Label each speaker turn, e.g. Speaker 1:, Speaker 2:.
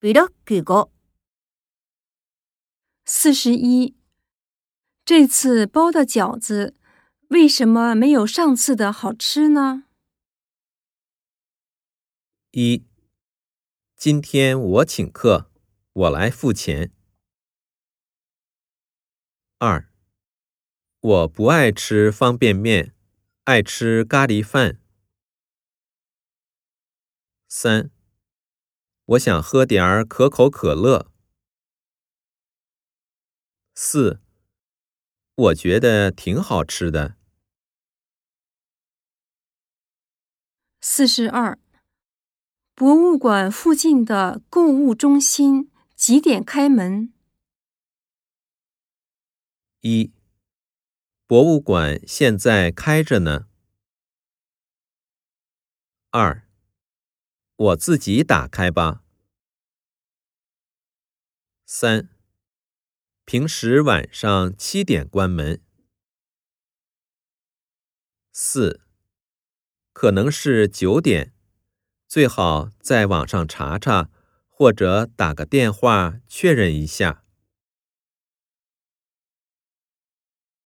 Speaker 1: ブロック5。
Speaker 2: 四十一，这次包的饺子为什么没有上次的好吃呢？
Speaker 3: 一，今天我请客，我来付钱。二，我不爱吃方便面，爱吃咖喱饭。三， 我想喝点儿可口可乐。四，我觉得挺好吃的。
Speaker 2: 四十二，博物馆附近的购物中心几点开门？
Speaker 3: 一，博物馆现在开着呢。二，我自己打开吧。三，平时晚上七点关门。四，可能是九点，最好在网上查查，或者打个电话确认一下。